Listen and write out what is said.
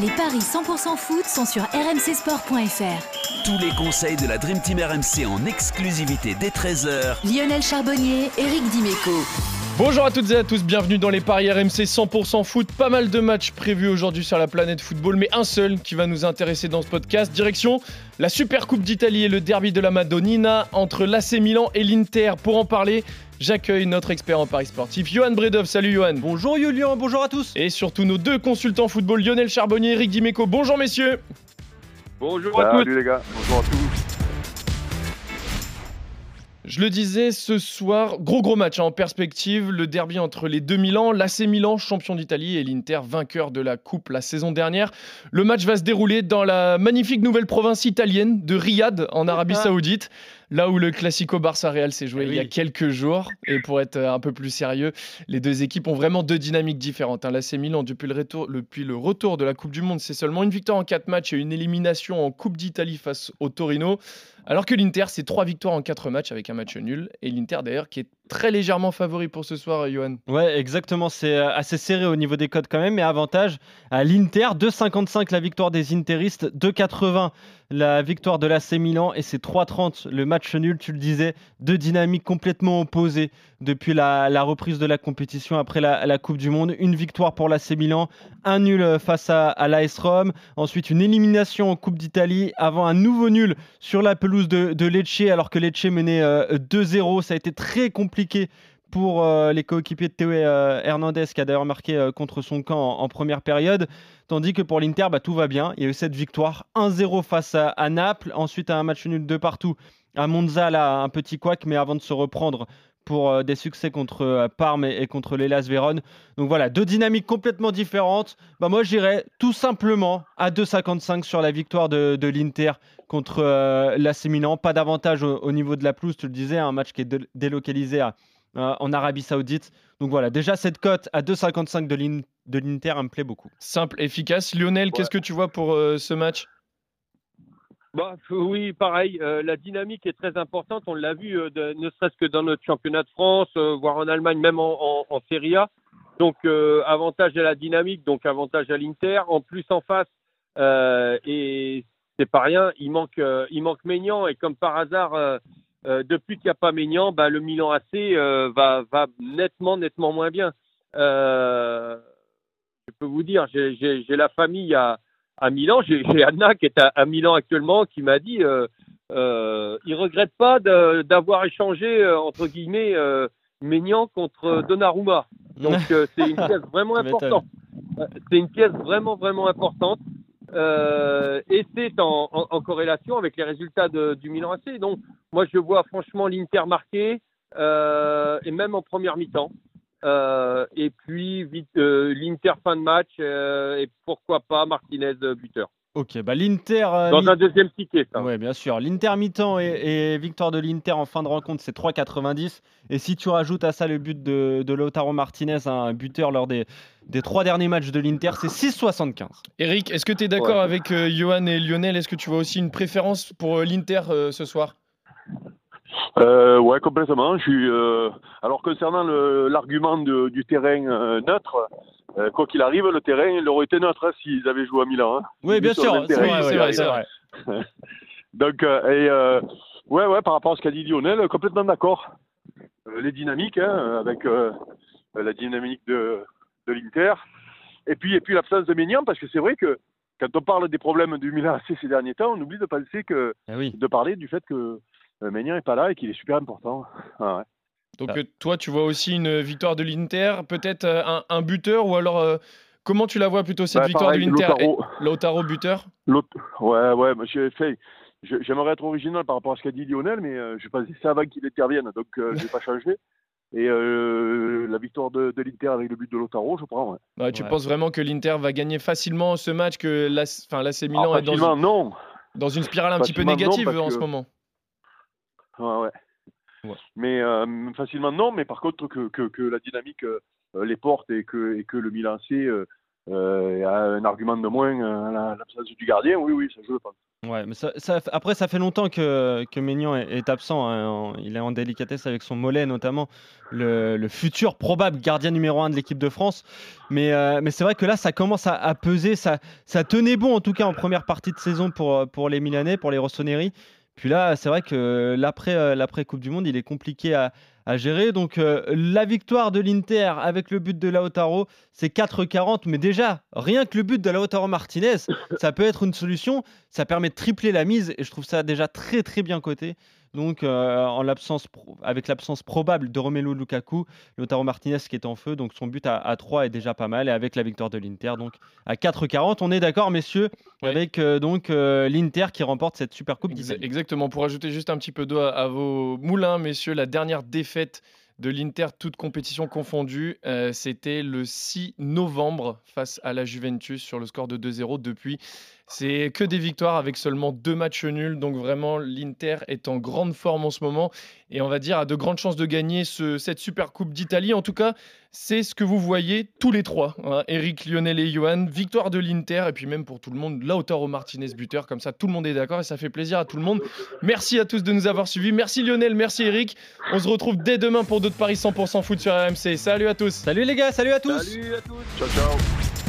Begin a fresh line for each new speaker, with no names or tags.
Les paris 100% foot sont sur rmcsport.fr.
Tous les conseils de la Dream Team RMC en exclusivité dès 13h.
Lionel Charbonnier, Eric Dimeco.
Bonjour à toutes et à tous, bienvenue dans les paris RMC 100% foot. Pas mal de matchs prévus aujourd'hui sur la planète football, mais un seul qui va nous intéresser dans ce podcast. Direction la Super Coupe d'Italie et le derby de la Madonnina entre l'AC Milan et l'Inter. Pour en parler, j'accueille notre expert en paris sportif, Johan Bredov. Salut Johan.
Bonjour Julien, bonjour à tous.
Et surtout nos deux consultants football, Lionel Charbonnier et Eric Dimeco. Bonjour messieurs.
Bonjour à tous.
Salut les gars, bonjour à tous.
Je le disais ce soir, gros gros match hein, en perspective, le derby entre les deux Milan, l'AC Milan, champion d'Italie, et l'Inter, vainqueur de la Coupe la saison dernière. Le match va se dérouler dans la magnifique nouvelle province italienne de Riyad, en Arabie Saoudite, là où le Classico Barça-Real s'est joué
Eh
il y a quelques jours. Et pour être un peu plus sérieux, les deux équipes ont vraiment deux dynamiques différentes. hein. L'AC Milan, depuis le, retour, depuis le retour de la Coupe du Monde, c'est seulement une victoire en quatre matchs et une élimination en Coupe d'Italie face au Torino. Alors que l'Inter, c'est trois victoires en quatre matchs avec un match nul. Et l'Inter, d'ailleurs, qui est très légèrement favori pour ce soir, Johan.
Ouais, exactement, c'est euh, assez serré au niveau des codes quand même, mais avantage à l'Inter, 2,55 la victoire des Interistes, 2,80 la victoire de l'AC Milan et c'est 3,30 le match nul, tu le disais, deux dynamiques complètement opposées depuis la, reprise de la compétition après la, Coupe du Monde. Une victoire pour l'AC Milan, un nul euh, face à, à l'AS ensuite une élimination en Coupe d'Italie, avant un nouveau nul sur la pelouse de, Lecce alors que Lecce menait euh, 2-0. Ça a été très compliqué pour euh, les coéquipiers de Théo euh, Hernandez, qui a d'ailleurs marqué euh, contre son camp en, en première période. Tandis que pour l'Inter, bah, tout va bien. Il y a eu cette victoire 1-0 face à, à Naples. Ensuite, un match nul de partout à Monza, là, un petit couac, mais avant de se reprendre pour euh, des succès contre euh, Parme et, et contre l'Elas Vérone. Donc voilà, deux dynamiques complètement différentes. Bah, moi, j'irais tout simplement à 2,55 sur la victoire de, de l'Inter contre euh, l'AC Milan. Pas d'avantage au, au niveau de la pelouse, tu le disais, un match qui est dé- délocalisé à, euh, en Arabie Saoudite. Donc voilà, déjà cette cote à 2,55 de l'In- de l'Inter, elle me plaît beaucoup.
Simple, efficace. Lionel, qu'est-ce que tu vois pour euh, ce match?
Bah, oui, pareil. euh, la dynamique est très importante. On l'a vu, euh, ne serait-ce que dans notre championnat de France, euh, voire en Allemagne, même en, en, Serie A. Donc, avantage à la dynamique, donc avantage à l'Inter. En plus, en face, et c'est pas rien, il manque, il manque Maignan. Et comme par hasard, depuis qu'il n'y a pas Maignan, bah, le Milan AC va, va nettement, nettement moins bien. Je peux vous dire, j'ai la famille à, à Milan. J'ai Anna qui est à, à Milan actuellement qui m'a dit euh, euh, il regrette pas d'avoir échangé euh, entre guillemets euh, Maignan contre Donnarumma. Donc euh, c'est une pièce vraiment importante. Euh, C'est une pièce vraiment vraiment importante. Et c'est en, en- en corrélation avec les résultats de- du Milan AC. Donc moi je vois franchement l'Inter marqué et même en première mi-temps. Euh, et puis vite euh, l'Inter fin de match euh, et pourquoi pas Martinez buteur.
Ok, bah l'Inter. euh,
Dans un deuxième ticket, ça.
Ouais, bien sûr. L'Inter mi-temps et, et victoire de l'Inter en fin de rencontre, c'est 3,90. Et si tu rajoutes à ça le but de, de Lautaro Martinez, un buteur lors des, des trois derniers matchs de l'Inter, c'est 6,75.
Eric, est-ce que tu es d'accord
Ouais.
avec euh, Johan et Lionel? Est-ce que tu vois aussi une préférence pour euh, l'Inter euh, ce soir?
Euh, ouais, complètement. Je suis, euh, alors concernant l'argument du terrain euh, neutre, euh, quoi qu'il arrive, le terrain il aurait été neutre hein, s'ils avaient joué à Milan. hein.
Oui, bien sûr. C'est vrai,
c'est.
Donc, et, ouais, ouais, par rapport à ce qu'a dit Lionel, complètement d'accord. Les dynamiques, hein, avec la dynamique de, de l'Inter, et puis, et puis l'absence de Maignan, parce que c'est vrai que quand on parle des problèmes du Milan AC ces derniers temps, on oublie de penser que,
oui.
de parler du fait que euh, Maignan n'est pas là et qu'il est super important. Ah ouais.
Donc
Ah.
euh, toi, tu vois aussi une victoire de l'Inter, peut-être euh, un, un buteur ou alors euh, comment tu la vois plutôt cette
Bah,
victoire
pareil,
de l'Inter?
Lautaro.
Lautaro buteur?
Ouais, ouais, J'aimerais être original par rapport à ce qu'a dit Lionel, mais euh, je pensais ça avant qu'il intervienne, donc euh, je n'ai pas changé. Et euh, la victoire de, de l'Inter avec le but de Lautaro, je prends. Ouais.
Ouais, Tu
Ouais.
penses vraiment que l'Inter va gagner facilement ce match, que l'AC Milan
Ah,
est dans, une-
non.
dans une spirale un petit peu
non,
négative en ce moment?
Ouais, ouais.
Ouais.
Mais euh, facilement, non. Mais par contre, que, que, que la dynamique euh, les porte et que, et que le Milan C euh, a un argument de moins la- l'absence du gardien. Oui, oui, ça joue, je pense.
Ouais, mais ça, ça- après, ça fait longtemps que, que est, est absent. hein. En- Il est en délicatesse avec son mollet, notamment le, le futur probable gardien numéro 1 de l'équipe de France. Mais, euh, mais c'est vrai que là, ça commence à, à peser. Ça, ça tenait bon, en tout cas, en première partie de saison pour, pour les Milanais, pour les Rossoneri. Puis là, c'est vrai que l'après euh, l'après Coupe du Monde, il est compliqué à, gérer. Donc, euh, la victoire de l'Inter avec le but de Lautaro, c'est 4,40. Mais déjà, rien que le but de Lautaro Martinez, ça peut être une solution. Ça permet de tripler la mise et je trouve ça déjà très très bien coté. Donc, euh, en l'absence pro- avec l'absence probable de Romelu Lukaku, Lautaro Martinez qui est en feu, donc son but à, à 3 est déjà pas mal. Et avec la victoire de l'Inter, donc à 4,40, on est d'accord, messieurs,
Ouais.
avec euh, donc euh, l'Inter qui remporte cette Super Coupe.
Exactement. Pour ajouter juste un petit peu d'eau à, à vos moulins, messieurs, la dernière défaite de l'Inter, toute compétition confondue, euh, c'était le 6 novembre face à la Juventus sur le score de 2-0. Depuis, c'est que des victoires avec seulement deux matchs nuls. Donc vraiment, l'Inter est en grande forme en ce moment et on va dire a de grandes chances de gagner ce- cette Super Coupe d'Italie. En tout cas, c'est ce que vous voyez tous les trois. hein. Eric, Lionel et Johan. Victoire de l'Inter et puis même pour tout le monde, Lautaro Martinez buteur. Comme ça, tout le monde est d'accord et ça fait plaisir à tout le monde. Merci à tous de nous avoir suivis. Merci Lionel, merci Eric. On se retrouve dès demain pour d'autres paris 100% foot sur RMC. Salut à tous.
Salut les gars, salut à tous
Salut à tous
Ciao, ciao.